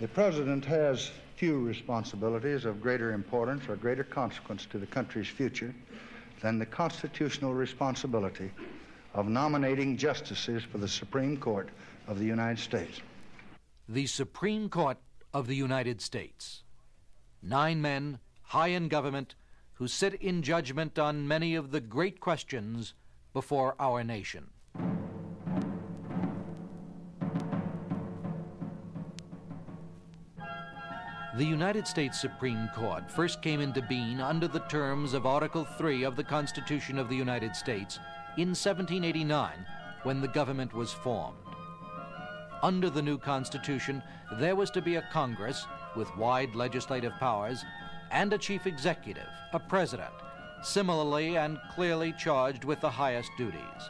The President has few responsibilities of greater importance or greater consequence to the country's future than the constitutional responsibility of nominating justices for the Supreme Court of the United States. The Supreme Court of the United States. Nine men, high in government, who sit in judgment on many of the great questions before our nation. The United States Supreme Court first came into being under the terms of Article 3 of the Constitution of the United States in 1789 when the government was formed. Under the new Constitution, there was to be a Congress with wide legislative powers and a chief executive, a president, similarly and clearly charged with the highest duties.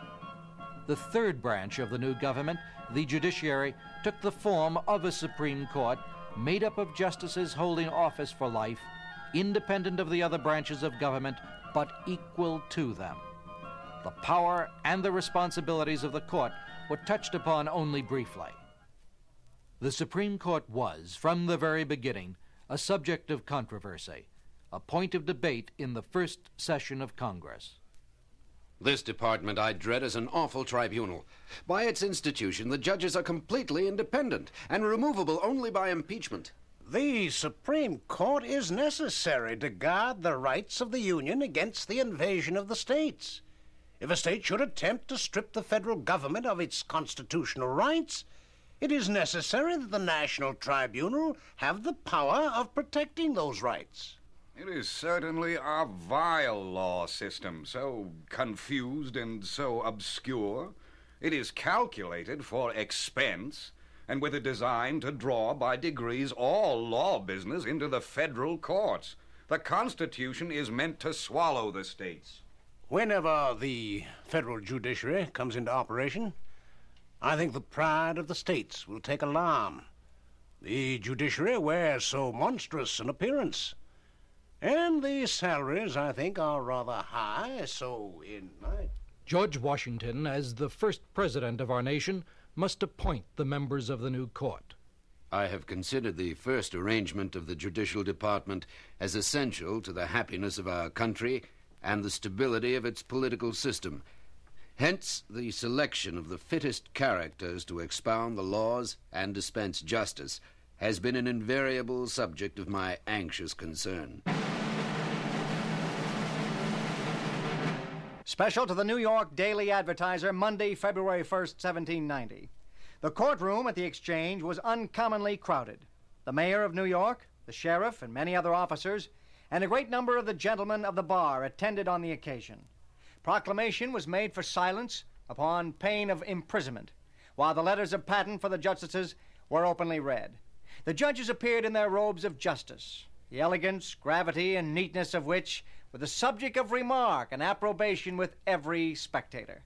The third branch of the new government, the judiciary, took the form of a Supreme Court made up of justices holding office for life, independent of the other branches of government, but equal to them. The power and the responsibilities of the court were touched upon only briefly. The Supreme Court was, from the very beginning, a subject of controversy, a point of debate in the first session of Congress. This department I dread as an awful tribunal. By its institution, the judges are completely independent and removable only by impeachment. The Supreme Court is necessary to guard the rights of the Union against the invasion of the states. If a state should attempt to strip the federal government of its constitutional rights, it is necessary that the National Tribunal have the power of protecting those rights. It is certainly a vile law system, so confused and so obscure. It is calculated for expense, and with a design to draw by degrees all law business into the federal courts. The Constitution is meant to swallow the states. Whenever the federal judiciary comes into operation, I think the pride of the states will take alarm. The judiciary wears so monstrous an appearance. And the salaries, I think, are rather high, so in my. George Washington, as the first president of our nation, must appoint the members of the new court. I have considered the first arrangement of the judicial department as essential to the happiness of our country and the stability of its political system. Hence, the selection of the fittest characters to expound the laws and dispense justice has been an invariable subject of my anxious concern. Special to the New York Daily Advertiser, Monday, February 1st, 1790. The courtroom at the Exchange was uncommonly crowded. The mayor of New York, the sheriff, and many other officers, and a great number of the gentlemen of the bar attended on the occasion. Proclamation was made for silence upon pain of imprisonment, while the letters of patent for the justices were openly read. The judges appeared in their robes of justice, the elegance, gravity, and neatness of which were the subject of remark and approbation with every spectator.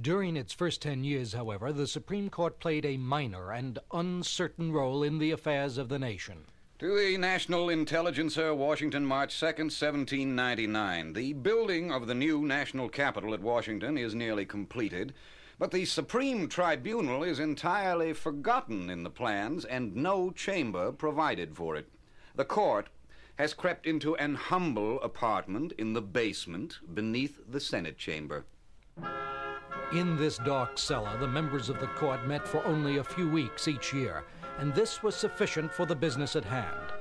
During its first ten years, however, the Supreme Court played a minor and uncertain role in the affairs of the nation. To the National Intelligencer, Washington, March 2nd, 1799. The building of the new national capital at Washington is nearly completed, but the Supreme Tribunal is entirely forgotten in the plans and no chamber provided for it. The court has crept into an humble apartment in the basement beneath the Senate chamber. In this dark cellar, the members of the court met for only a few weeks each year, and this was sufficient for the business at hand.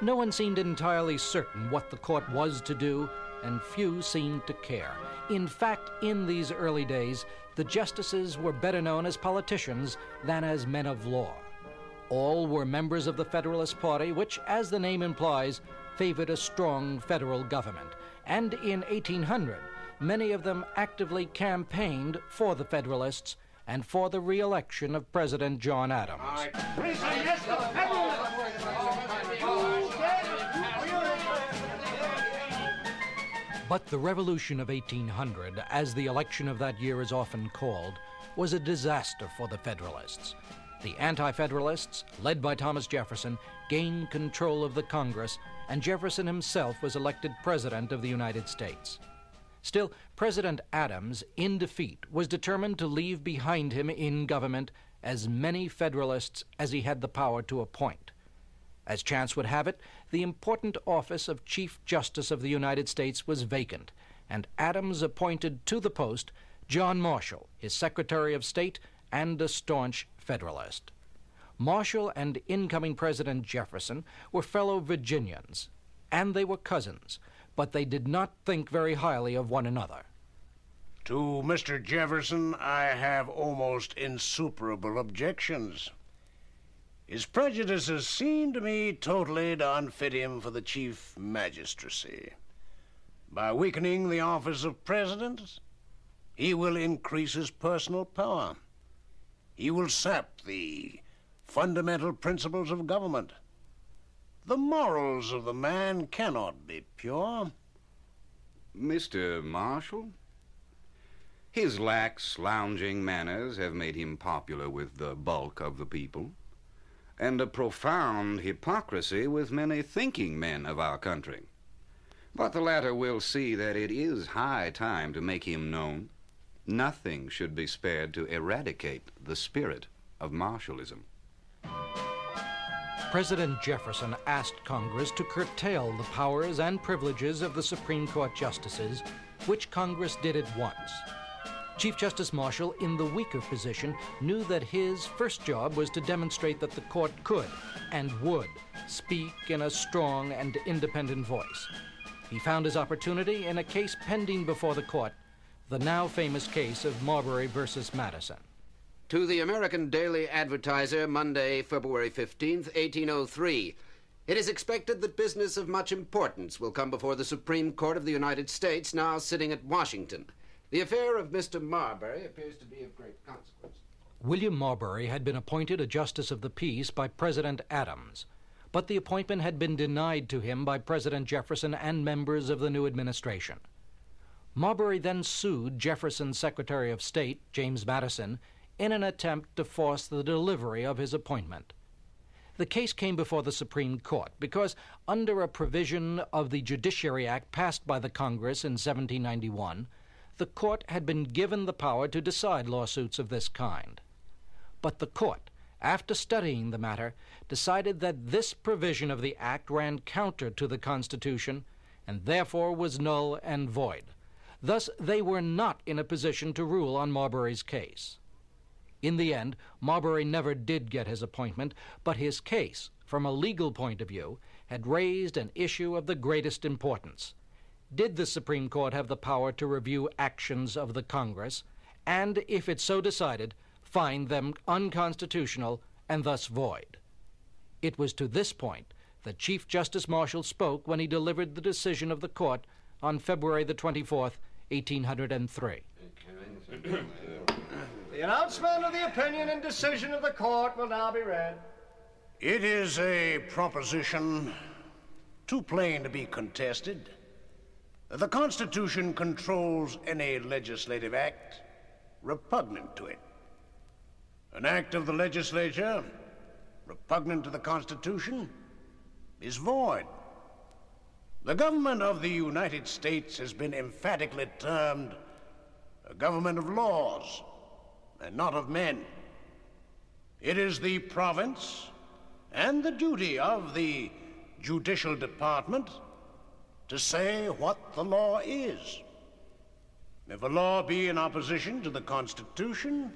No one seemed entirely certain what the court was to do, and few seemed to care. In fact, in these early days, the justices were better known as politicians than as men of law. All were members of the Federalist Party, which, as the name implies, favored a strong federal government. And in 1800, many of them actively campaigned for the Federalists and for the re election of President John Adams. But the Revolution of 1800, as the election of that year is often called, was a disaster for the Federalists. The Anti Federalists, led by Thomas Jefferson, gained control of the Congress, and Jefferson himself was elected President of the United States. Still, President Adams, in defeat, was determined to leave behind him in government as many Federalists as he had the power to appoint. As chance would have it, the important office of Chief Justice of the United States was vacant, and Adams appointed to the post John Marshall, his Secretary of State and a staunch Federalist. Marshall and incoming President Jefferson were fellow Virginians, and they were cousins, but they did not think very highly of one another. To Mr. Jefferson, I have almost insuperable objections. His prejudices seem to me totally to unfit him for the chief magistracy. By weakening the office of president, he will increase his personal power. He will sap the fundamental principles of government. The morals of the man cannot be pure. Mr. Marshall? His lax, lounging manners have made him popular with the bulk of the people, and a profound hypocrisy with many thinking men of our country. But the latter will see that it is high time to make him known. Nothing should be spared to eradicate the spirit of Marshallism. President Jefferson asked Congress to curtail the powers and privileges of the Supreme Court justices, which Congress did at once. Chief Justice Marshall, in the weaker position, knew that his first job was to demonstrate that the court could and would speak in a strong and independent voice. He found his opportunity in a case pending before the court, the now famous case of Marbury versus Madison. To the American Daily Advertiser, Monday, February 15th, 1803. It is expected that business of much importance will come before the Supreme Court of the United States, now sitting at Washington. The affair of Mr. Marbury appears to be of great consequence. William Marbury had been appointed a justice of the peace by President Adams, but the appointment had been denied to him by President Jefferson and members of the new administration. Marbury then sued Jefferson's Secretary of State, James Madison, in an attempt to force the delivery of his appointment. The case came before the Supreme Court because, under a provision of the Judiciary Act passed by the Congress in 1791, the court had been given the power to decide lawsuits of this kind. But the court, after studying the matter, decided that this provision of the act ran counter to the Constitution and therefore was null and void. Thus, they were not in a position to rule on Marbury's case. In the end, Marbury never did get his appointment, but his case, from a legal point of view, had raised an issue of the greatest importance did the Supreme Court have the power to review actions of the Congress, and, if it so decided, find them unconstitutional and thus void? It was to this point that Chief Justice Marshall spoke when he delivered the decision of the court on February the 24th, 1803. The announcement of the opinion and decision of the court will now be read. It is a proposition too plain to be contested. The Constitution controls any legislative act repugnant to it. An act of the legislature repugnant to the Constitution is void. The government of the United States has been emphatically termed a government of laws and not of men. It is the province and the duty of the judicial department to say what the law is. If a law be in opposition to the Constitution,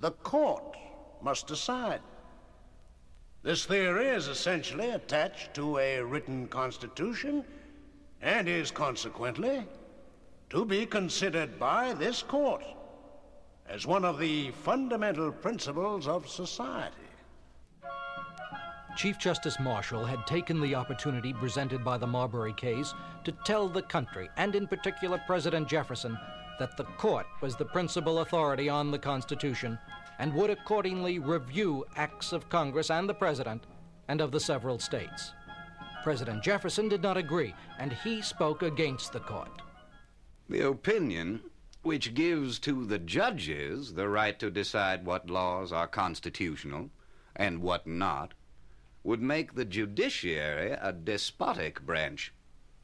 the court must decide. This theory is essentially attached to a written Constitution and is consequently to be considered by this court as one of the fundamental principles of society. Chief Justice Marshall had taken the opportunity presented by the Marbury case to tell the country, and in particular President Jefferson, that the court was the principal authority on the Constitution and would accordingly review acts of Congress and the President and of the several states. President Jefferson did not agree, and he spoke against the court. The opinion, which gives to the judges the right to decide what laws are constitutional and what not, would make the judiciary a despotic branch.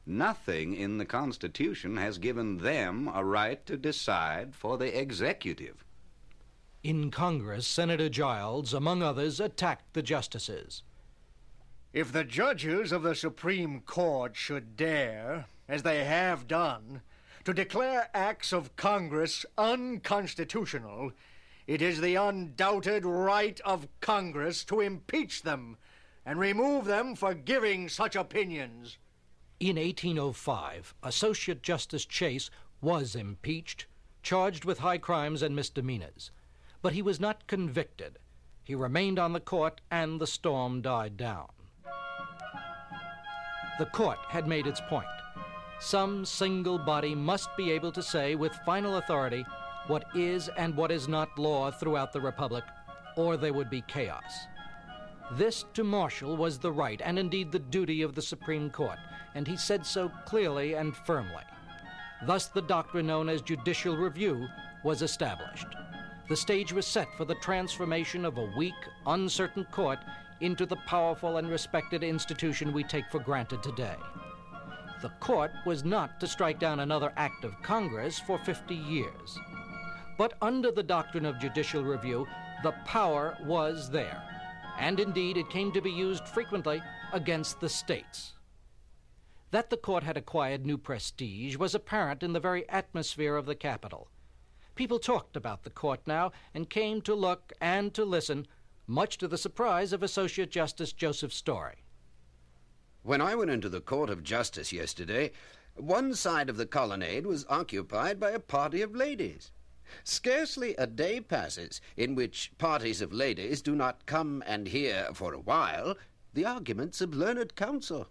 Nothing in the Constitution has given them a right to decide for the executive. In Congress, Senator Giles, among others, attacked the justices. If the judges of the Supreme Court should dare, as they have done, to declare acts of Congress unconstitutional, it is the undoubted right of Congress to impeach them and remove them for giving such opinions. In 1805, Associate Justice Chase was impeached, charged with high crimes and misdemeanors. But he was not convicted. He remained on the court, and the storm died down. The court had made its point. Some single body must be able to say with final authority what is and what is not law throughout the Republic, or there would be chaos. This to Marshall was the right and indeed the duty of the Supreme Court, and he said so clearly and firmly. Thus, the doctrine known as judicial review was established. The stage was set for the transformation of a weak, uncertain court into the powerful and respected institution we take for granted today. The court was not to strike down another act of Congress for 50 years. But under the doctrine of judicial review, the power was there. And indeed, it came to be used frequently against the states. That the court had acquired new prestige was apparent in the very atmosphere of the capital. People talked about the court now and came to look and to listen, much to the surprise of Associate Justice Joseph Story. When I went into the Court of Justice yesterday, one side of the colonnade was occupied by a party of ladies. Scarcely a day passes in which parties of ladies do not come and hear, for a while, the arguments of learned counsel.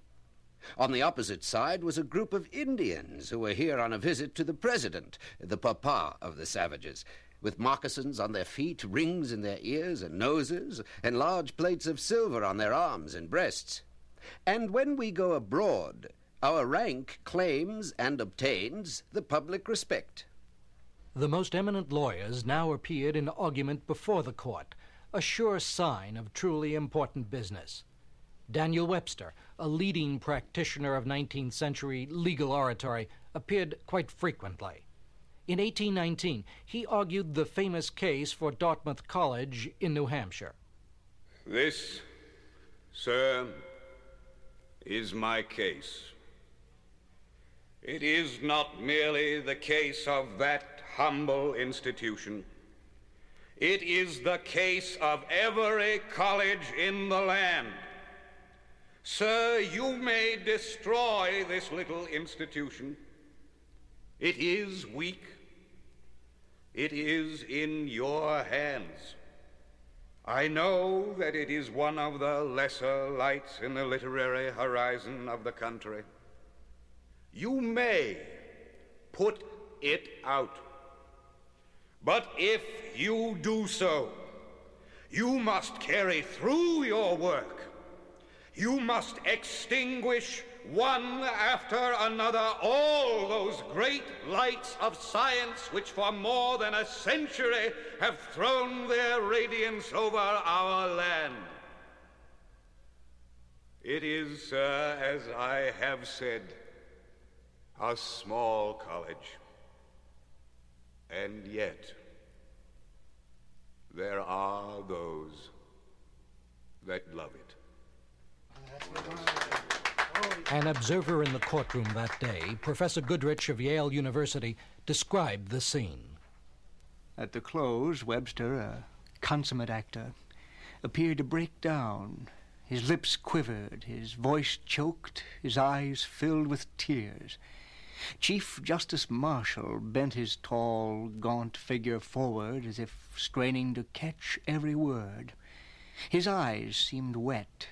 On the opposite side was a group of Indians who were here on a visit to the President, the papa of the savages, with moccasins on their feet, rings in their ears and noses, and large plates of silver on their arms and breasts. And when we go abroad, our rank claims and obtains the public respect. The most eminent lawyers now appeared in argument before the court, a sure sign of truly important business. Daniel Webster, a leading practitioner of 19th century legal oratory, appeared quite frequently. In 1819, he argued the famous case for Dartmouth College in New Hampshire. This, sir, is my case. It is not merely the case of that humble institution. It is the case of every college in the land. Sir, you may destroy this little institution. It is weak. It is in your hands. I know that it is one of the lesser lights in the literary horizon of the country. You may put it out. But if you do so, you must carry through your work. You must extinguish one after another all those great lights of science which for more than a century have thrown their radiance over our land. It is, uh, as I have said, a small college. And yet, there are those that love it. An observer in the courtroom that day, Professor Goodrich of Yale University, described the scene. At the close, Webster, a consummate actor, appeared to break down. His lips quivered, his voice choked, his eyes filled with tears. Chief Justice Marshall bent his tall, gaunt figure forward as if straining to catch every word. His eyes seemed wet,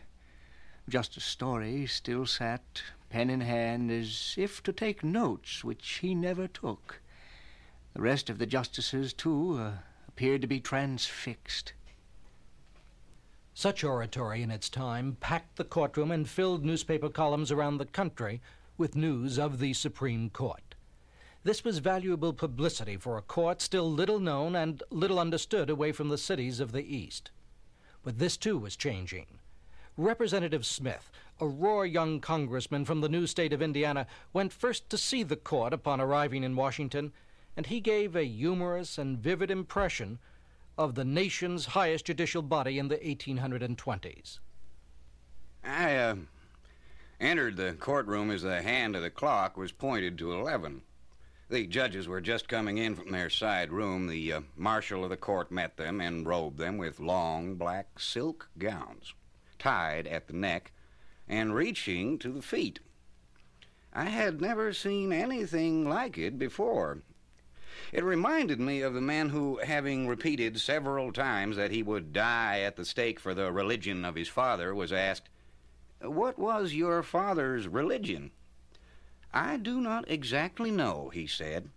Justice Story still sat, pen in hand, as if to take notes which he never took. The rest of the justices, too, uh, appeared to be transfixed. Such oratory in its time packed the courtroom and filled newspaper columns around the country with news of the Supreme Court. This was valuable publicity for a court still little known and little understood away from the cities of the East. But this too was changing. Representative Smith, a raw young congressman from the new state of Indiana, went first to see the court upon arriving in Washington, and he gave a humorous and vivid impression of the nation's highest judicial body in the 1820s. I uh, entered the courtroom as the hand of the clock was pointed to 11. The judges were just coming in from their side room. The uh, marshal of the court met them and robed them with long black silk gowns, tied at the neck and reaching to the feet. I had never seen anything like it before. It reminded me of the man who, having repeated several times that he would die at the stake for the religion of his father, was asked, What was your father's religion? I do not exactly know, he said,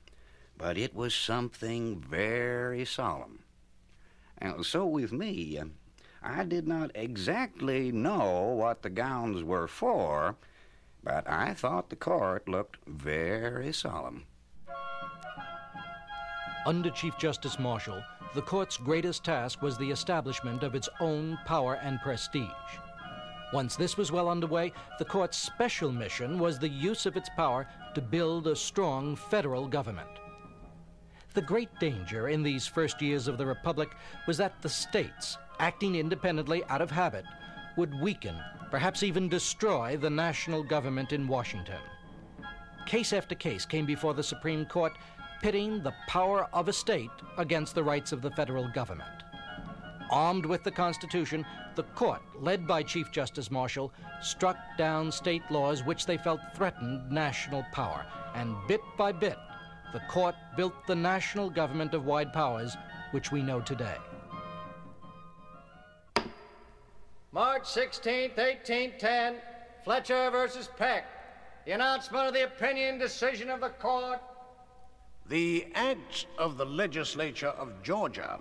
but it was something very solemn. And so with me, I did not exactly know what the gowns were for, but I thought the court looked very solemn. Under Chief Justice Marshall, the court's greatest task was the establishment of its own power and prestige. Once this was well underway, the court's special mission was the use of its power to build a strong federal government. The great danger in these first years of the Republic was that the states, acting independently out of habit, would weaken, perhaps even destroy, the national government in Washington. Case after case came before the Supreme Court, pitting the power of a state against the rights of the federal government. Armed with the Constitution, the court, led by Chief Justice Marshall, struck down state laws which they felt threatened national power. And bit by bit, the court built the national government of wide powers which we know today. March 16th, 1810, Fletcher versus Peck. The announcement of the opinion decision of the court. The acts of the legislature of Georgia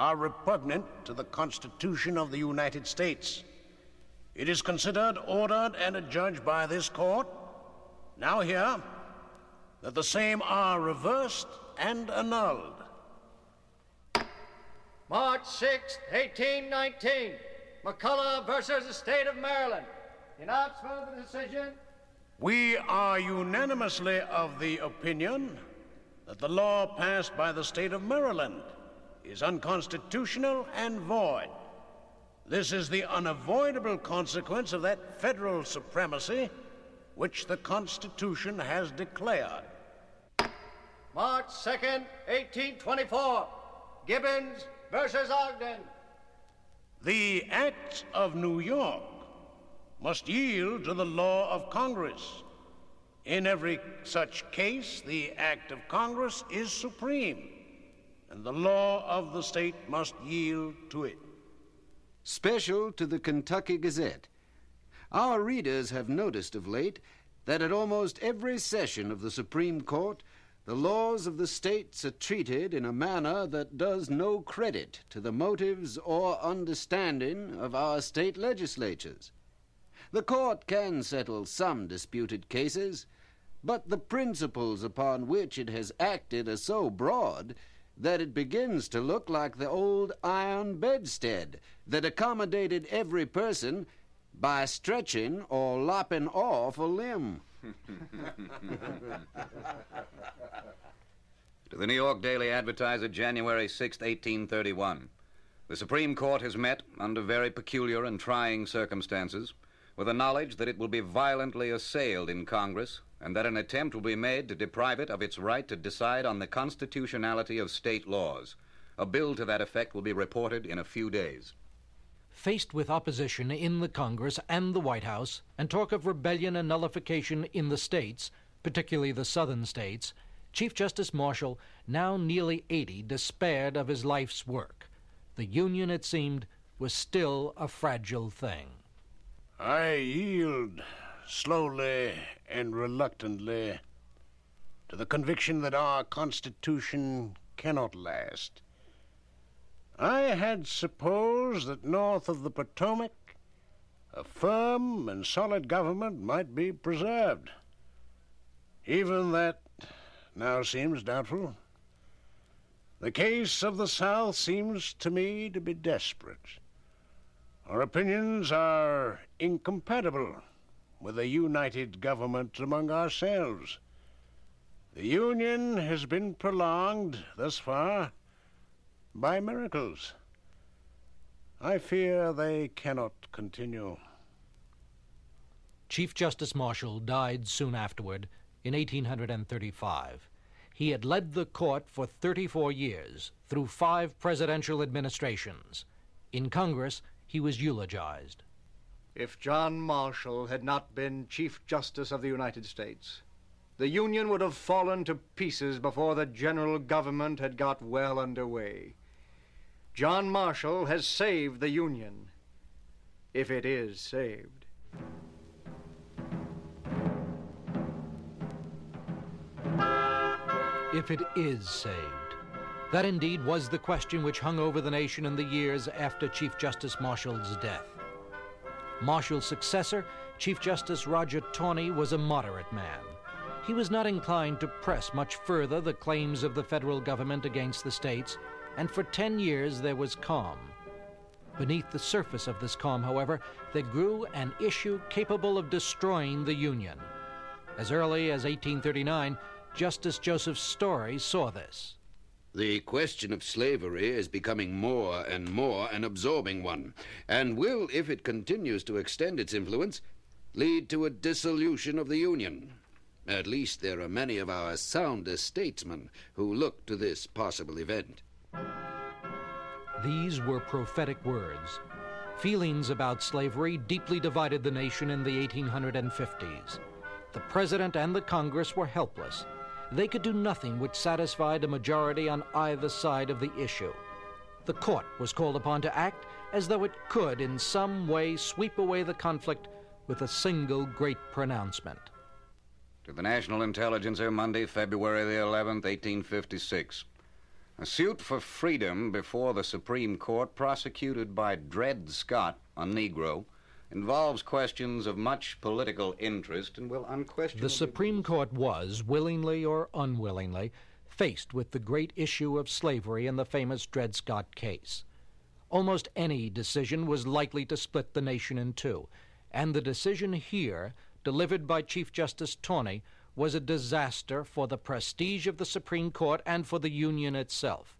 are repugnant to the Constitution of the United States. It is considered, ordered, and adjudged by this court, now here, that the same are reversed and annulled. March 6, 1819, McCulloch versus the state of Maryland. The announcement of the decision. We are unanimously of the opinion that the law passed by the state of Maryland is unconstitutional and void. This is the unavoidable consequence of that federal supremacy which the Constitution has declared. March 2nd, 1824, Gibbons versus Ogden. The acts of New York must yield to the law of Congress. In every such case, the act of Congress is supreme and the law of the state must yield to it. Special to the Kentucky Gazette. Our readers have noticed of late that at almost every session of the Supreme Court, the laws of the states are treated in a manner that does no credit to the motives or understanding of our state legislatures. The court can settle some disputed cases, but the principles upon which it has acted are so broad that it begins to look like the old iron bedstead that accommodated every person by stretching or lopping off a limb. to the New York Daily Advertiser, January 6, 1831. The Supreme Court has met under very peculiar and trying circumstances, with the knowledge that it will be violently assailed in Congress and that an attempt will be made to deprive it of its right to decide on the constitutionality of state laws. A bill to that effect will be reported in a few days. Faced with opposition in the Congress and the White House, and talk of rebellion and nullification in the states, particularly the southern states, Chief Justice Marshall, now nearly 80, despaired of his life's work. The Union, it seemed, was still a fragile thing. I yield slowly and reluctantly to the conviction that our Constitution cannot last. I had supposed that north of the Potomac a firm and solid government might be preserved. Even that now seems doubtful. The case of the South seems to me to be desperate. Our opinions are incompatible with a united government among ourselves. The Union has been prolonged thus far by miracles. I fear they cannot continue. Chief Justice Marshall died soon afterward in 1835. He had led the court for 34 years through five presidential administrations. In Congress, he was eulogized. If John Marshall had not been Chief Justice of the United States, the Union would have fallen to pieces before the general government had got well underway. John Marshall has saved the Union, if it is saved. If it is saved. That indeed was the question which hung over the nation in the years after Chief Justice Marshall's death. Marshall's successor, Chief Justice Roger Taney, was a moderate man. He was not inclined to press much further the claims of the federal government against the states, and for ten years there was calm. Beneath the surface of this calm, however, there grew an issue capable of destroying the Union. As early as 1839, Justice Joseph Story saw this. The question of slavery is becoming more and more an absorbing one, and will, if it continues to extend its influence, lead to a dissolution of the Union. At least there are many of our soundest statesmen who look to this possible event. These were prophetic words. Feelings about slavery deeply divided the nation in the 1850s. The President and the Congress were helpless. They could do nothing which satisfied a majority on either side of the issue. The court was called upon to act as though it could in some way sweep away the conflict with a single great pronouncement. To the National Intelligencer, Monday, February the 11th, 1856. A suit for freedom before the Supreme Court, prosecuted by Dred Scott, a Negro, involves questions of much political interest and will unquestionably. The Supreme Court was, willingly or unwillingly, faced with the great issue of slavery in the famous Dred Scott case. Almost any decision was likely to split the nation in two, and the decision here, delivered by Chief Justice Taney, was a disaster for the prestige of the Supreme Court and for the Union itself.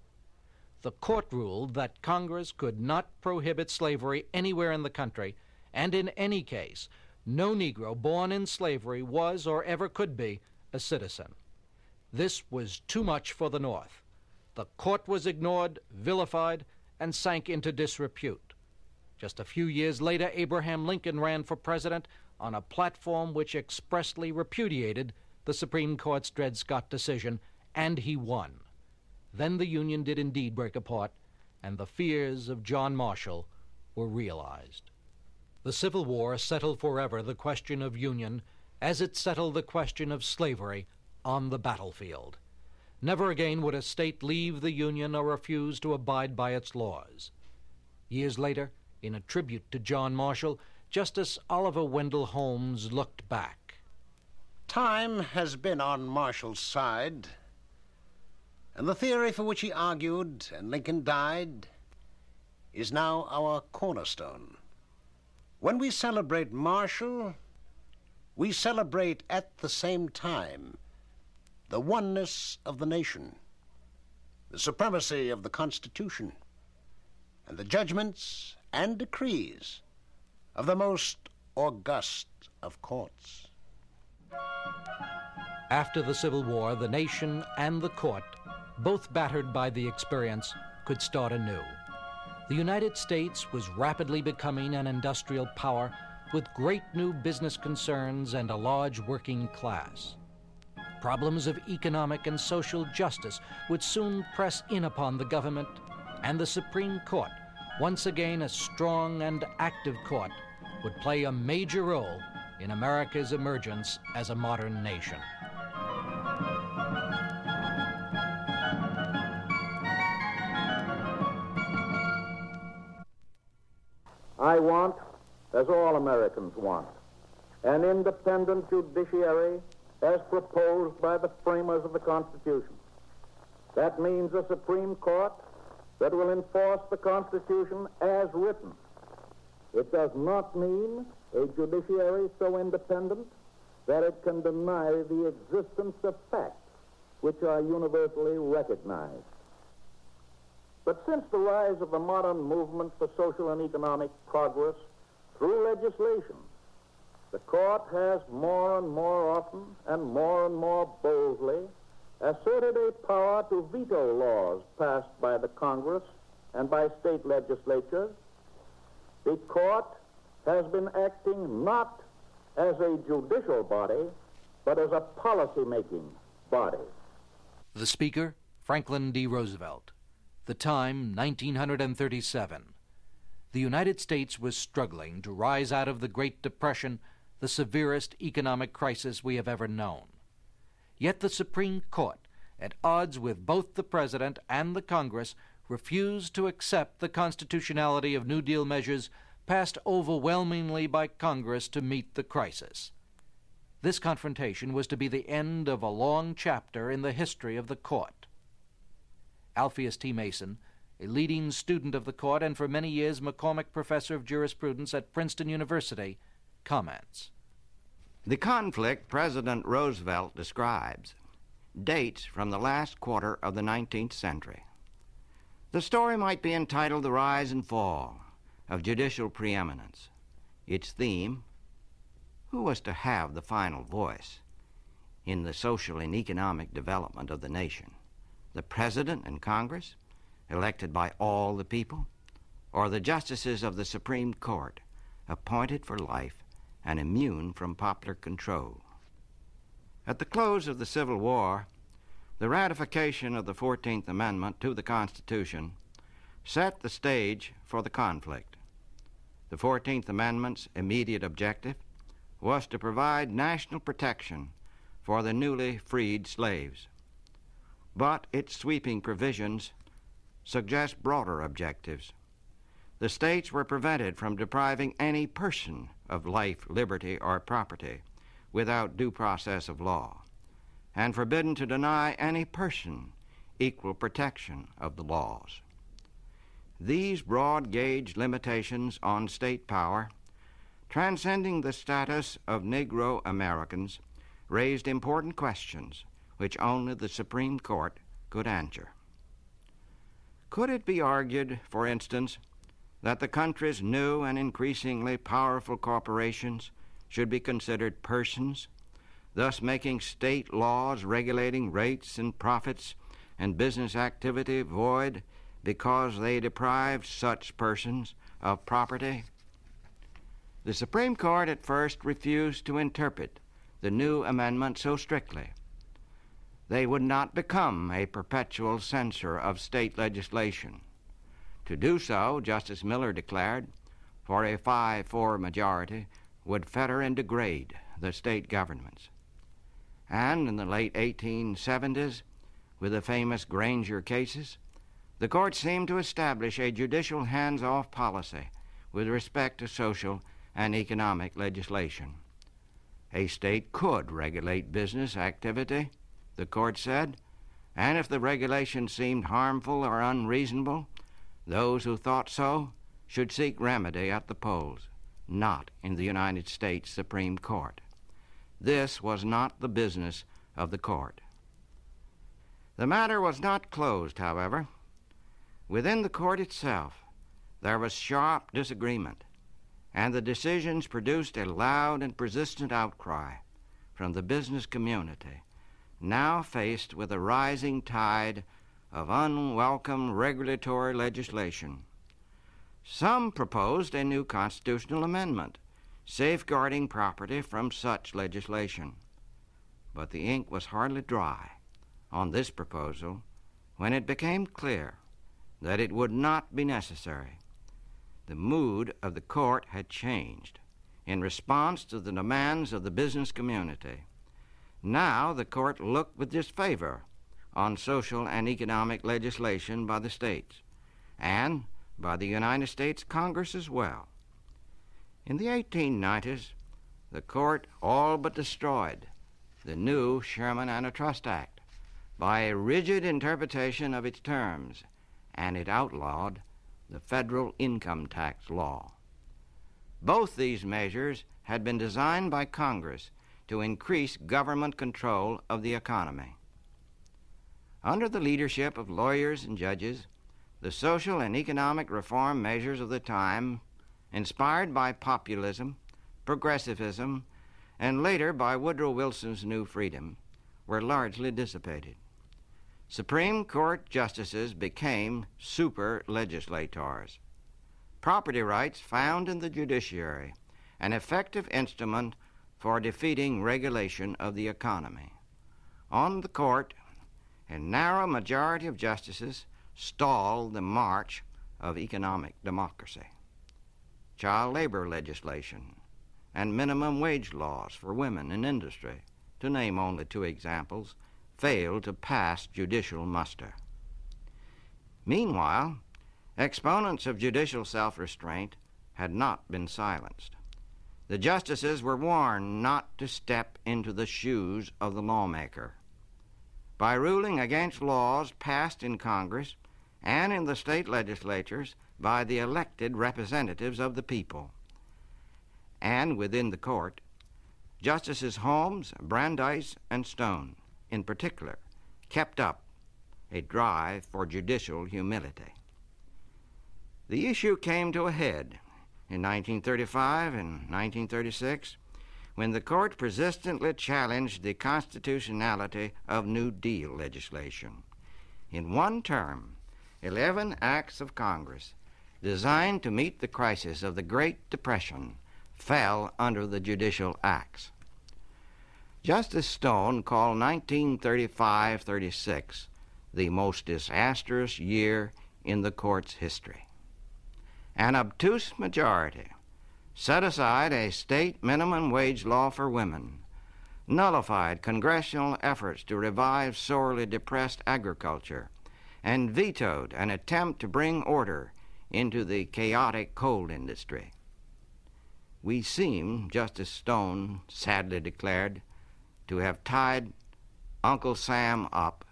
The court ruled that Congress could not prohibit slavery anywhere in the country and in any case, no Negro born in slavery was or ever could be a citizen. This was too much for the North. The court was ignored, vilified, and sank into disrepute. Just a few years later, Abraham Lincoln ran for president on a platform which expressly repudiated the Supreme Court's Dred Scott decision, and he won. Then the Union did indeed break apart, and the fears of John Marshall were realized. The Civil War settled forever the question of union as it settled the question of slavery on the battlefield. Never again would a state leave the Union or refuse to abide by its laws. Years later, in a tribute to John Marshall, Justice Oliver Wendell Holmes looked back. Time has been on Marshall's side, and the theory for which he argued and Lincoln died is now our cornerstone. When we celebrate Marshall, we celebrate at the same time the oneness of the nation, the supremacy of the Constitution, and the judgments and decrees of the most august of courts. After the Civil War, the nation and the court, both battered by the experience, could start anew. The United States was rapidly becoming an industrial power with great new business concerns and a large working class. Problems of economic and social justice would soon press in upon the government, and the Supreme Court, once again a strong and active court, would play a major role in America's emergence as a modern nation. I want, as all Americans want, an independent judiciary as proposed by the framers of the Constitution. That means a Supreme Court that will enforce the Constitution as written. It does not mean a judiciary so independent that it can deny the existence of facts which are universally recognized. But since the rise of the modern movement for social and economic progress through legislation, the court has more and more often and more and more boldly asserted a power to veto laws passed by the Congress and by state legislatures. The court has been acting not as a judicial body, but as a policy-making body. The Speaker, Franklin D. Roosevelt. The time, 1937. The United States was struggling to rise out of the Great Depression, the severest economic crisis we have ever known. Yet the Supreme Court, at odds with both the President and the Congress, refused to accept the constitutionality of New Deal measures passed overwhelmingly by Congress to meet the crisis. This confrontation was to be the end of a long chapter in the history of the court. Alpheus T. Mason, a leading student of the court and for many years McCormick Professor of Jurisprudence at Princeton University, comments. The conflict President Roosevelt describes dates from the last quarter of the 19th century. The story might be entitled The Rise and Fall of Judicial Preeminence. Its theme who was to have the final voice in the social and economic development of the nation? The President and Congress, elected by all the people, or the justices of the Supreme Court, appointed for life and immune from popular control? At the close of the Civil War, the ratification of the 14th Amendment to the Constitution set the stage for the conflict. The 14th Amendment's immediate objective was to provide national protection for the newly freed slaves. But its sweeping provisions suggest broader objectives. The states were prevented from depriving any person of life, liberty, or property without due process of law, and forbidden to deny any person equal protection of the laws. These broad gauge limitations on state power transcending the status of Negro Americans, raised important questions which only the Supreme Court could answer. Could it be argued, for instance, that the country's new and increasingly powerful corporations should be considered persons, thus making state laws regulating rates and profits and business activity void because they deprived such persons of property the Supreme Court at first refused to interpret the new amendment so strictly. They would not become a perpetual censor of state legislation. To do so, Justice Miller declared, for a 5 4 majority, would fetter and degrade the state governments. And in the late 1870s, with the famous Granger cases, the court seemed to establish a judicial hands off policy with respect to social and economic legislation. A state could regulate business activity, the court said, and if the regulation seemed harmful or unreasonable, those who thought so should seek remedy at the polls, not in the United States Supreme Court. This was not the business of the court. The matter was not closed, however. Within the court itself, there was sharp disagreement and the decisions produced a loud and persistent outcry from the business community, now faced with a rising tide of unwelcome regulatory legislation. Some proposed a new constitutional amendment safeguarding property from such legislation. But the ink was hardly dry on this proposal when it became clear that it would not be necessary the mood of the court had changed in response to the demands of the business community. Now the court looked with disfavor on social and economic legislation by the states and by the United States Congress as well. In the 1890s, the court all but destroyed the new Sherman Antitrust Act by a rigid interpretation of its terms, and it outlawed the federal income tax law. Both these measures had been designed by Congress to increase government control of the economy. Under the leadership of lawyers and judges, the social and economic reform measures of the time, inspired by populism, progressivism, and later by Woodrow Wilson's New Freedom, were largely dissipated. Supreme Court justices became super legislators. Property rights found in the judiciary an effective instrument for defeating regulation of the economy. On the court, a narrow majority of justices stalled the march of economic democracy. Child labor legislation and minimum wage laws for women in industry, to name only two examples, failed to pass judicial muster. Meanwhile, exponents of judicial self restraint had not been silenced. The justices were warned not to step into the shoes of the lawmaker. By ruling against laws passed in Congress and in the state legislatures by the elected representatives of the people, and within the court, Justices Holmes, Brandeis, and Stone, in particular, kept up a drive for judicial humility. The issue came to a head in 1935 and 1936 when the court persistently challenged the constitutionality of New Deal legislation. In one term, 11 acts of Congress designed to meet the crisis of the Great Depression fell under the Judicial Acts. Justice Stone called 1935 36 the most disastrous year in the court's history. An obtuse majority set aside a state minimum wage law for women, nullified congressional efforts to revive sorely depressed agriculture, and vetoed an attempt to bring order into the chaotic coal industry. We seem, Justice Stone sadly declared, to have tied Uncle Sam up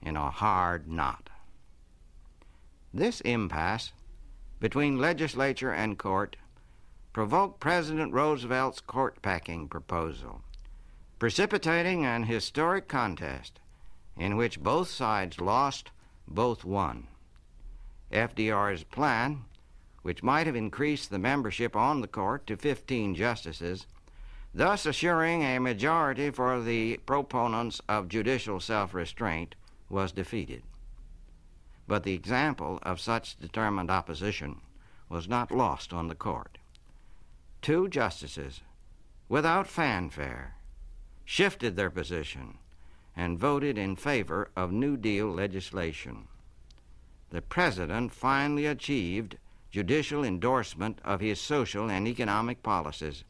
in a hard knot. This impasse between legislature and court provoked President Roosevelt's court packing proposal, precipitating an historic contest in which both sides lost, both won. FDR's plan, which might have increased the membership on the court to 15 justices, thus assuring a majority for the proponents of judicial self restraint, was defeated. But the example of such determined opposition was not lost on the court. Two justices, without fanfare, shifted their position and voted in favor of New Deal legislation. The President finally achieved judicial endorsement of his social and economic policies,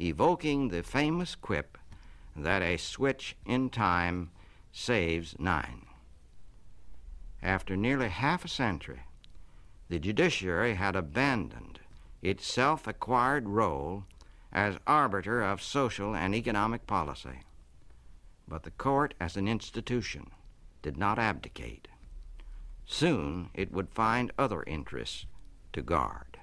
evoking the famous quip that a switch in time saves nine. After nearly half a century, the judiciary had abandoned its self acquired role as arbiter of social and economic policy. But the court as an institution did not abdicate. Soon it would find other interests to guard.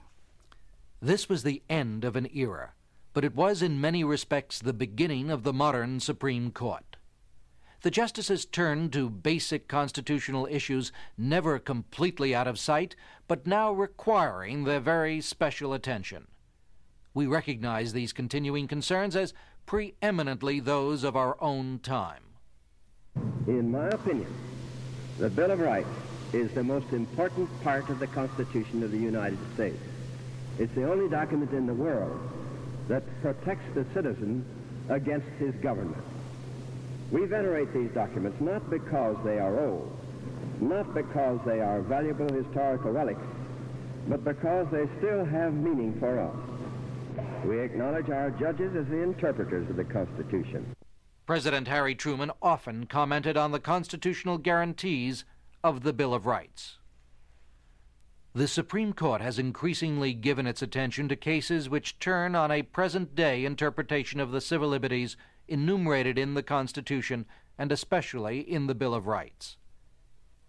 This was the end of an era, but it was in many respects the beginning of the modern Supreme Court the justices turned to basic constitutional issues never completely out of sight, but now requiring their very special attention. We recognize these continuing concerns as preeminently those of our own time. In my opinion, the Bill of Rights is the most important part of the Constitution of the United States. It's the only document in the world that protects the citizen against his government. We venerate these documents not because they are old, not because they are valuable historical relics, but because they still have meaning for us. We acknowledge our judges as the interpreters of the Constitution. President Harry Truman often commented on the constitutional guarantees of the Bill of Rights. The Supreme Court has increasingly given its attention to cases which turn on a present day interpretation of the civil liberties enumerated in the Constitution and especially in the Bill of Rights.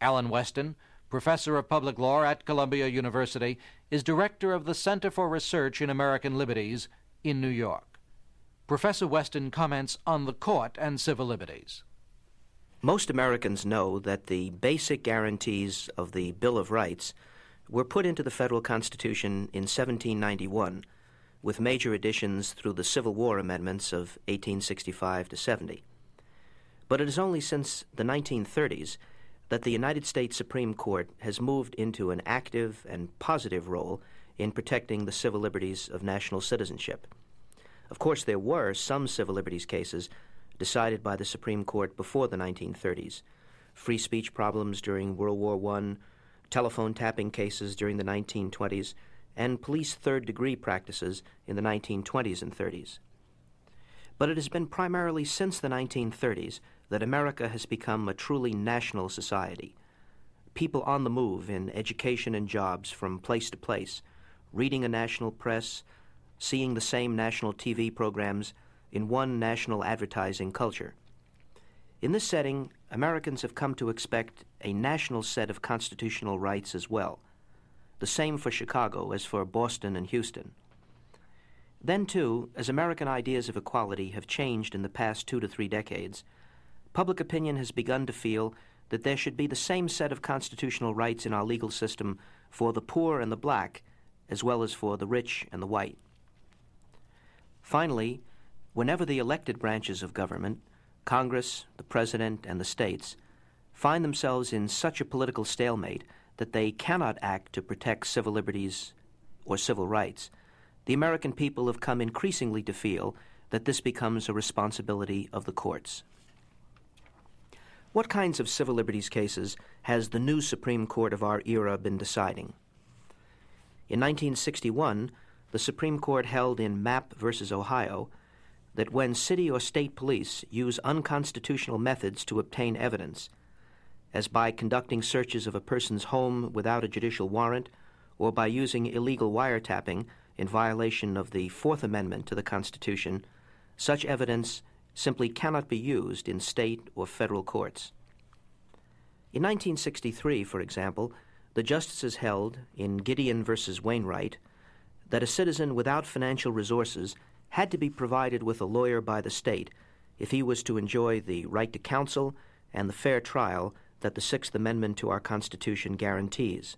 Alan Westin, professor of public law at Columbia University, is director of the Center for Research in American Liberties in New York. Professor Westin comments on the court and civil liberties. Most Americans know that the basic guarantees of the Bill of Rights were put into the federal Constitution in 1791, with major additions through the Civil War amendments of 1865 to 70. But it is only since the 1930s that the United States Supreme Court has moved into an active and positive role in protecting the civil liberties of national citizenship. Of course, there were some civil liberties cases decided by the Supreme Court before the 1930s free speech problems during World War I, telephone tapping cases during the 1920s, and police third degree practices in the 1920s and 30s. But it has been primarily since the 1930s that America has become a truly national society. People on the move in education and jobs from place to place, reading a national press, seeing the same national TV programs in one national advertising culture. In this setting, Americans have come to expect a national set of constitutional rights as well, the same for Chicago as for Boston and Houston. Then, too, as American ideas of equality have changed in the past two to three decades, public opinion has begun to feel that there should be the same set of constitutional rights in our legal system for the poor and the black, as well as for the rich and the white. Finally, whenever the elected branches of government, Congress, the President, and the states, find themselves in such a political stalemate that they cannot act to protect civil liberties or civil rights, the American people have come increasingly to feel that this becomes a responsibility of the courts. What kinds of civil liberties cases has the new Supreme Court of our era been deciding? In 1961, the Supreme Court held in Mapp v. Ohio that when city or state police use unconstitutional methods to obtain evidence, as by conducting searches of a person's home without a judicial warrant or by using illegal wiretapping in violation of the Fourth Amendment to the Constitution, such evidence simply cannot be used in state or federal courts. In 1963, for example, the justices held in Gideon v. Wainwright that a citizen without financial resources had to be provided with a lawyer by the state if he was to enjoy the right to counsel and the fair trial that the Sixth Amendment to our Constitution guarantees.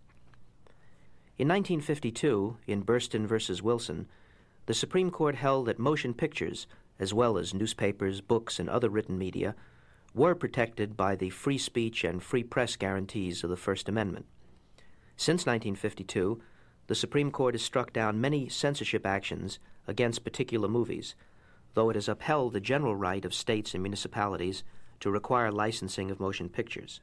In 1952, in Burstyn v. Wilson, the Supreme Court held that motion pictures, as well as newspapers, books, and other written media, were protected by the free speech and free press guarantees of the First Amendment. Since 1952, the Supreme Court has struck down many censorship actions against particular movies, though it has upheld the general right of states and municipalities to require licensing of motion pictures.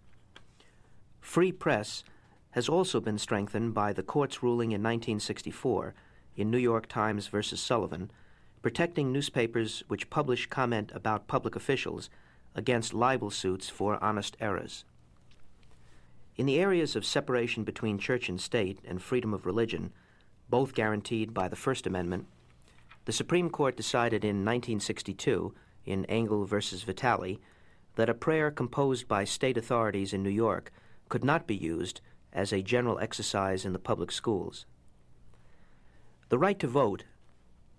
Free press has also been strengthened by the court's ruling in 1964 in New York Times v. Sullivan, protecting newspapers which publish comment about public officials against libel suits for honest errors. In the areas of separation between church and state and freedom of religion, both guaranteed by the First Amendment, the Supreme Court decided in 1962 in Engel v. Vitale that a prayer composed by state authorities in New York could not be used as a general exercise in the public schools. The right to vote,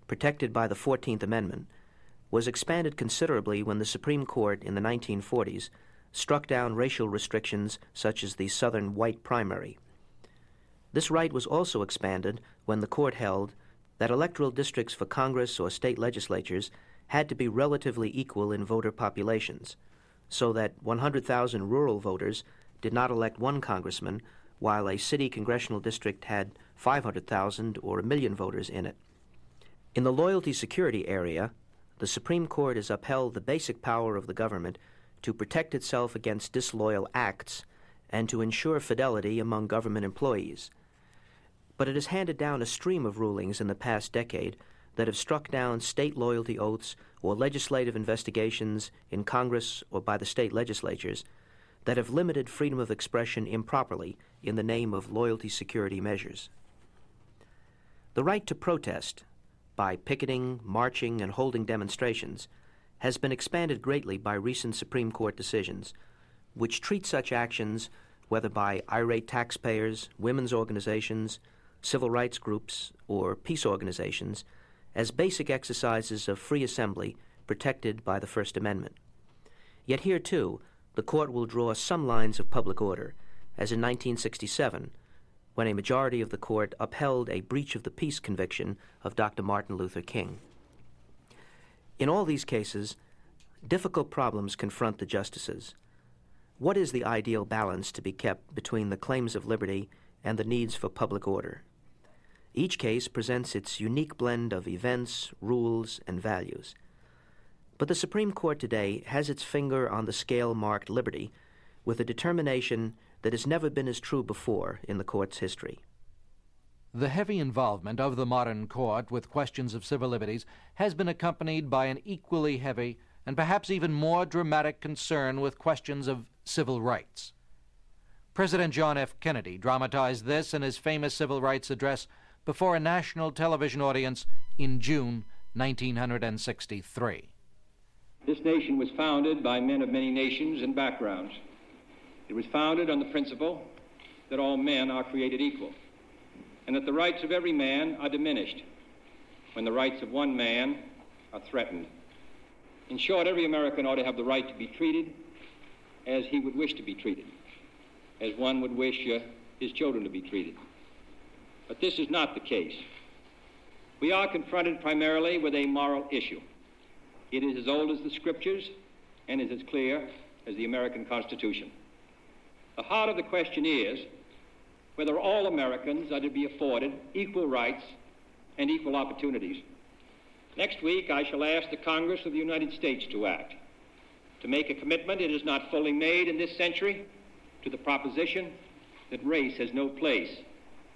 protected by the 14th Amendment, was expanded considerably when the Supreme Court in the 1940s struck down racial restrictions such as the Southern white primary. This right was also expanded when the court held that electoral districts for Congress or state legislatures had to be relatively equal in voter populations, so that 100,000 rural voters did not elect one congressman while a city congressional district had 500,000 or a million voters in it. In the loyalty security area, the Supreme Court has upheld the basic power of the government to protect itself against disloyal acts and to ensure fidelity among government employees. But it has handed down a stream of rulings in the past decade that have struck down state loyalty oaths or legislative investigations in Congress or by the state legislatures that have limited freedom of expression improperly in the name of loyalty security measures. The right to protest, by picketing, marching, and holding demonstrations, has been expanded greatly by recent Supreme Court decisions, which treat such actions, whether by irate taxpayers, women's organizations, civil rights groups, or peace organizations, as basic exercises of free assembly protected by the First Amendment. Yet here, too, the court will draw some lines of public order, as in 1967, when a majority of the court upheld a breach of the peace conviction of Dr. Martin Luther King. In all these cases, difficult problems confront the justices. What is the ideal balance to be kept between the claims of liberty and the needs for public order? Each case presents its unique blend of events, rules, and values. But the Supreme Court today has its finger on the scale marked liberty with a determination that has never been as true before in the court's history. The heavy involvement of the modern court with questions of civil liberties has been accompanied by an equally heavy and perhaps even more dramatic concern with questions of civil rights. President John F. Kennedy dramatized this in his famous civil rights address before a national television audience in June 1963. This nation was founded by men of many nations and backgrounds. It was founded on the principle that all men are created equal, and that the rights of every man are diminished when the rights of one man are threatened. In short, every American ought to have the right to be treated as he would wish to be treated, as one would wish uh, his children to be treated. But this is not the case. We are confronted primarily with a moral issue. It is as old as the Scriptures and is as clear as the American Constitution. The heart of the question is whether all Americans are to be afforded equal rights and equal opportunities. Next week, I shall ask the Congress of the United States to act, to make a commitment it has not fully made in this century to the proposition that race has no place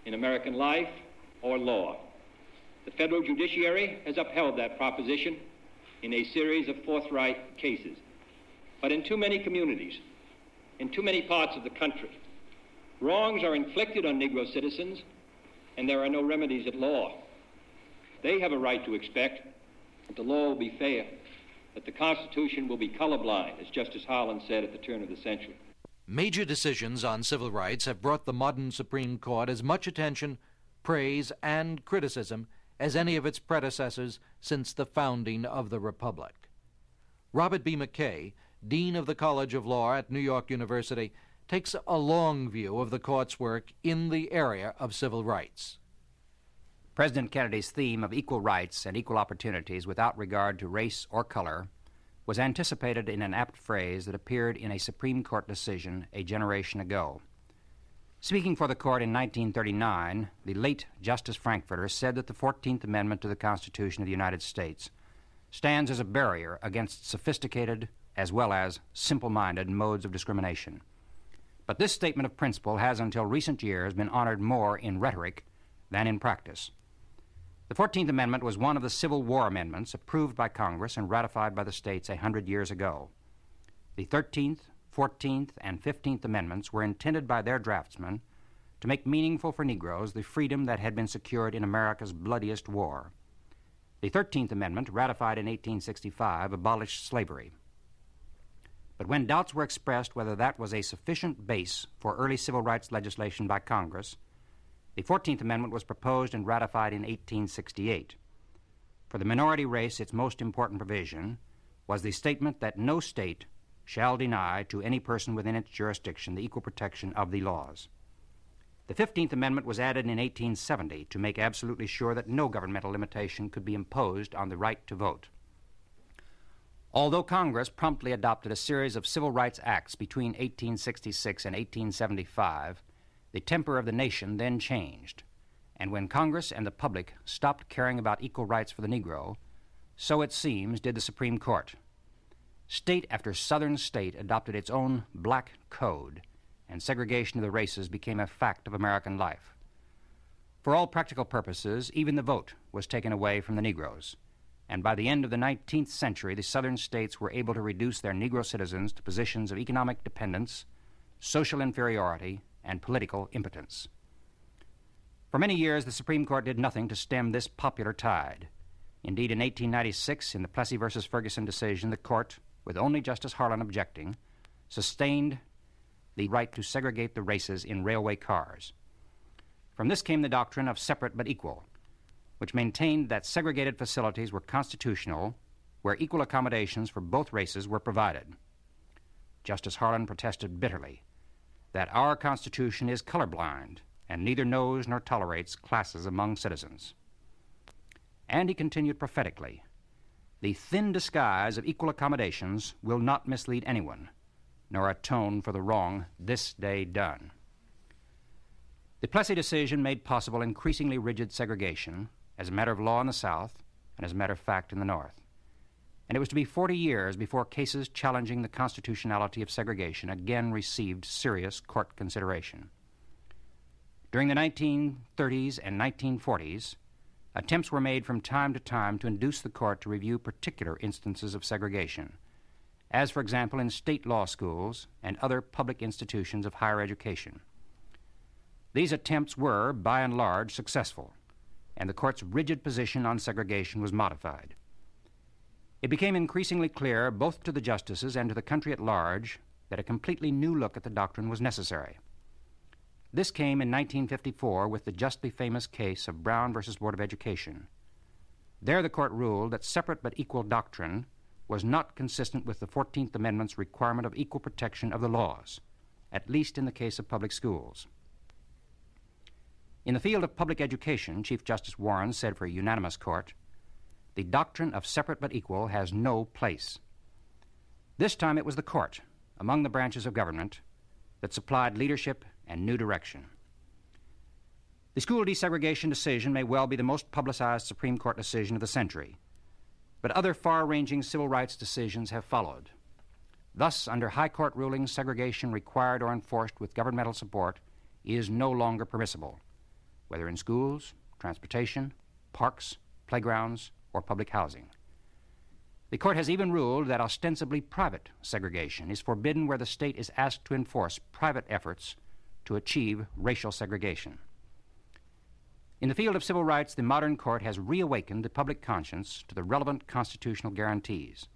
in American life or law. The federal judiciary has upheld that proposition in a series of forthright cases. But in too many communities, in too many parts of the country. Wrongs are inflicted on Negro citizens, and there are no remedies at law. They have a right to expect that the law will be fair, that the Constitution will be colorblind, as Justice Harlan said at the turn of the century. Major decisions on civil rights have brought the modern Supreme Court as much attention, praise, and criticism as any of its predecessors since the founding of the Republic. Robert B. McKay Dean of the College of Law at New York University, takes a long view of the court's work in the area of civil rights. President Kennedy's theme of equal rights and equal opportunities without regard to race or color was anticipated in an apt phrase that appeared in a Supreme Court decision a generation ago. Speaking for the court in 1939, the late Justice Frankfurter said that the 14th Amendment to the Constitution of the United States stands as a barrier against sophisticated, as well as simple minded modes of discrimination. But this statement of principle has until recent years been honored more in rhetoric than in practice. The 14th Amendment was one of the Civil War amendments approved by Congress and ratified by the states a hundred years ago. The 13th, 14th, and 15th Amendments were intended by their draftsmen to make meaningful for Negroes the freedom that had been secured in America's bloodiest war. The 13th Amendment, ratified in 1865, abolished slavery. But when doubts were expressed whether that was a sufficient base for early civil rights legislation by Congress, the 14th Amendment was proposed and ratified in 1868. For the minority race, its most important provision was the statement that no state shall deny to any person within its jurisdiction the equal protection of the laws. The 15th Amendment was added in 1870 to make absolutely sure that no governmental limitation could be imposed on the right to vote. Although Congress promptly adopted a series of civil rights acts between 1866 and 1875, the temper of the nation then changed. And when Congress and the public stopped caring about equal rights for the Negro, so it seems did the Supreme Court. State after Southern state adopted its own black code, and segregation of the races became a fact of American life. For all practical purposes, even the vote was taken away from the Negroes and by the end of the 19th century, the southern states were able to reduce their Negro citizens to positions of economic dependence, social inferiority, and political impotence. For many years, the Supreme Court did nothing to stem this popular tide. Indeed, in 1896, in the Plessy v. Ferguson decision, the court, with only Justice Harlan objecting, sustained the right to segregate the races in railway cars. From this came the doctrine of separate but equal, which maintained that segregated facilities were constitutional where equal accommodations for both races were provided. Justice Harlan protested bitterly that our Constitution is colorblind and neither knows nor tolerates classes among citizens. And he continued prophetically the thin disguise of equal accommodations will not mislead anyone, nor atone for the wrong this day done. The Plessy decision made possible increasingly rigid segregation as a matter of law in the South and as a matter of fact in the North. And it was to be 40 years before cases challenging the constitutionality of segregation again received serious court consideration. During the 1930s and 1940s, attempts were made from time to time to induce the court to review particular instances of segregation, as, for example, in state law schools and other public institutions of higher education. These attempts were, by and large, successful, and the court's rigid position on segregation was modified. It became increasingly clear, both to the justices and to the country at large, that a completely new look at the doctrine was necessary. This came in 1954 with the justly famous case of Brown versus Board of Education. There, the court ruled that separate but equal doctrine was not consistent with the 14th Amendment's requirement of equal protection of the laws, at least in the case of public schools. In the field of public education, Chief Justice Warren said for a unanimous court, the doctrine of separate but equal has no place. This time it was the court, among the branches of government, that supplied leadership and new direction. The school desegregation decision may well be the most publicized Supreme Court decision of the century, but other far ranging civil rights decisions have followed. Thus, under High Court rulings, segregation required or enforced with governmental support is no longer permissible whether in schools, transportation, parks, playgrounds, or public housing. The court has even ruled that ostensibly private segregation is forbidden where the state is asked to enforce private efforts to achieve racial segregation. In the field of civil rights, the modern court has reawakened the public conscience to the relevant constitutional guarantees,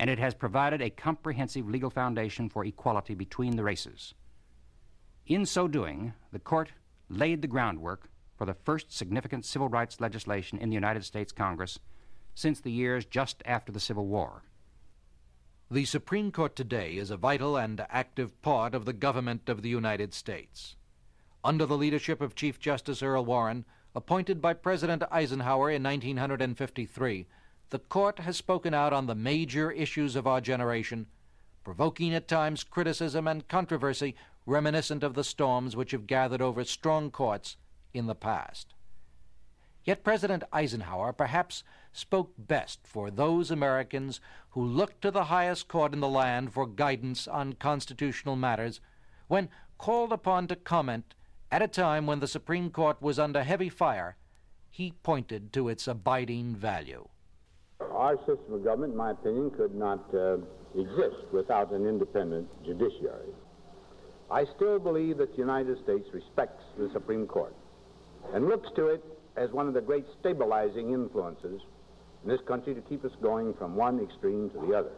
and it has provided a comprehensive legal foundation for equality between the races. In so doing, the court laid the groundwork for the first significant civil rights legislation in the United States Congress since the years just after the Civil War. The Supreme Court today is a vital and active part of the government of the United States. Under the leadership of Chief Justice Earl Warren, appointed by President Eisenhower in 1953, the court has spoken out on the major issues of our generation, provoking at times criticism and controversy reminiscent of the storms which have gathered over strong courts in the past. Yet President Eisenhower perhaps spoke best for those Americans who look to the highest court in the land for guidance on constitutional matters when called upon to comment at a time when the Supreme Court was under heavy fire, he pointed to its abiding value. Our system of government, in my opinion, could not uh, exist without an independent judiciary. I still believe that the United States respects the Supreme Court and looks to it as one of the great stabilizing influences in this country to keep us going from one extreme to the other.